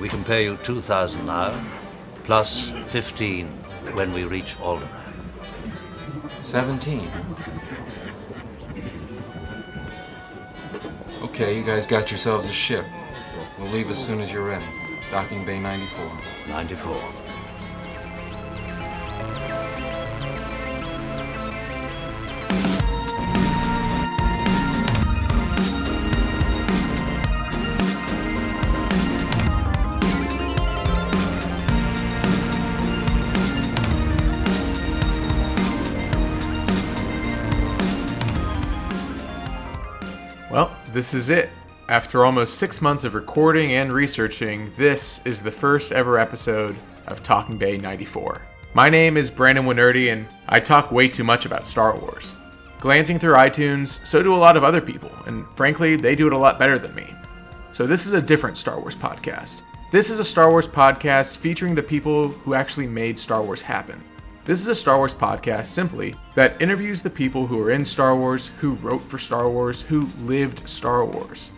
We can pay you 2,000 now, plus 15 when we reach Alderaan. 17. Okay, you guys got yourselves a ship. We'll leave as soon as you're ready. Docking Bay 94. 94. This is it. After almost six months of recording and researching, this is the first ever episode of Talking Bay 94. My name is Brandon Wainerdi, and I talk way too much about Star Wars. Glancing through iTunes, so do a lot of other people, and frankly, they do it a lot better than me. So, this is a different Star Wars podcast. This is a Star Wars podcast featuring the people who actually made Star Wars happen. This is a Star Wars podcast simply that interviews the people who are in Star Wars, who wrote for Star Wars, who lived Star Wars.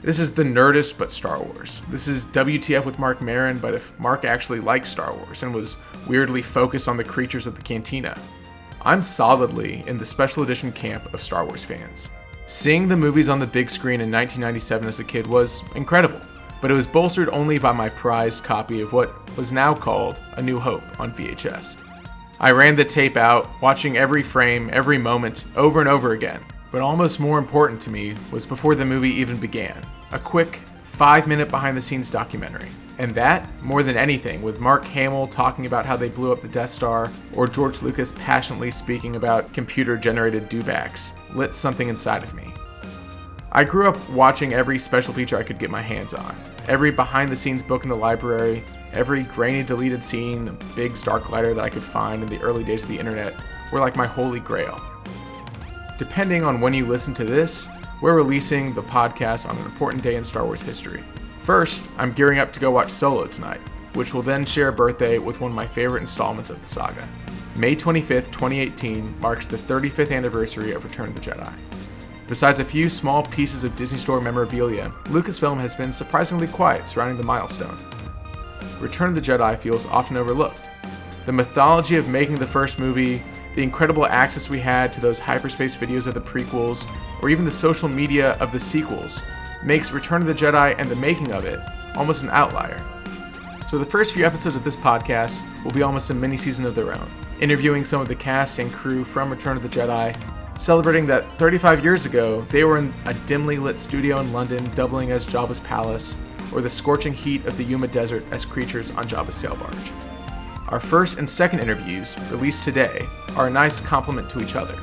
This is the Nerdist but Star Wars. This is WTF with Marc Maron, but if Marc actually liked Star Wars and was weirdly focused on the creatures of the cantina. I'm solidly in the special edition camp of Star Wars fans. Seeing the movies on the big screen in 1997 as a kid was incredible, but it was bolstered only by my prized copy of what was now called A New Hope on VHS. I ran the tape out, watching every frame, every moment, over and over again. But almost more important to me was before the movie even began a quick, five minute behind the scenes documentary. And that, more than anything, with Mark Hamill talking about how they blew up the Death Star, or George Lucas passionately speaking about computer generated dewbacks, lit something inside of me. I grew up watching every special feature I could get my hands on, every behind the scenes book in the library, every grainy deleted scene, Biggs Darklighter that I could find in the early days of the internet were like my holy grail. Depending on when you listen to this, we're releasing the podcast on an important day in Star Wars history. First, I'm gearing up to go watch Solo tonight, which will then share a birthday with one of my favorite installments of the saga. May 25th, 2018 marks the 35th anniversary of Return of the Jedi. Besides a few small pieces of Disney Store memorabilia, Lucasfilm has been surprisingly quiet surrounding the milestone. Return of the Jedi feels often overlooked. The mythology of making the first movie, the incredible access we had to those hyperspace videos of the prequels, or even the social media of the sequels, makes Return of the Jedi and the making of it almost an outlier. So, the first few episodes of this podcast will be almost a mini season of their own, interviewing some of the cast and crew from Return of the Jedi, celebrating that 35 years ago they were in a dimly lit studio in London, doubling as Jabba's palace, or the scorching heat of the Yuma Desert as creatures on Jabba's sail barge. Our first and second interviews, released today, are a nice complement to each other.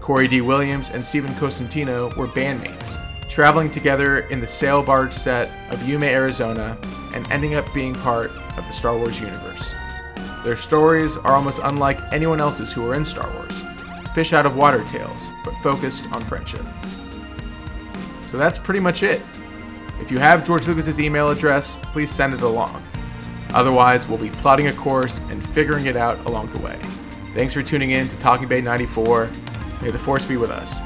Corey D. Williams and Stephen Costantino were bandmates, traveling together in the sail barge set of Yuma, Arizona, and ending up being part of the Star Wars universe. Their stories are almost unlike anyone else's who are in Star Wars fish out of water tales, but focused on friendship. So that's pretty much it. If you have George Lucas's email address, please send it along. Otherwise, we'll be plotting a course and figuring it out along the way. Thanks for tuning in to Talking Bay 94. May the Force be with us.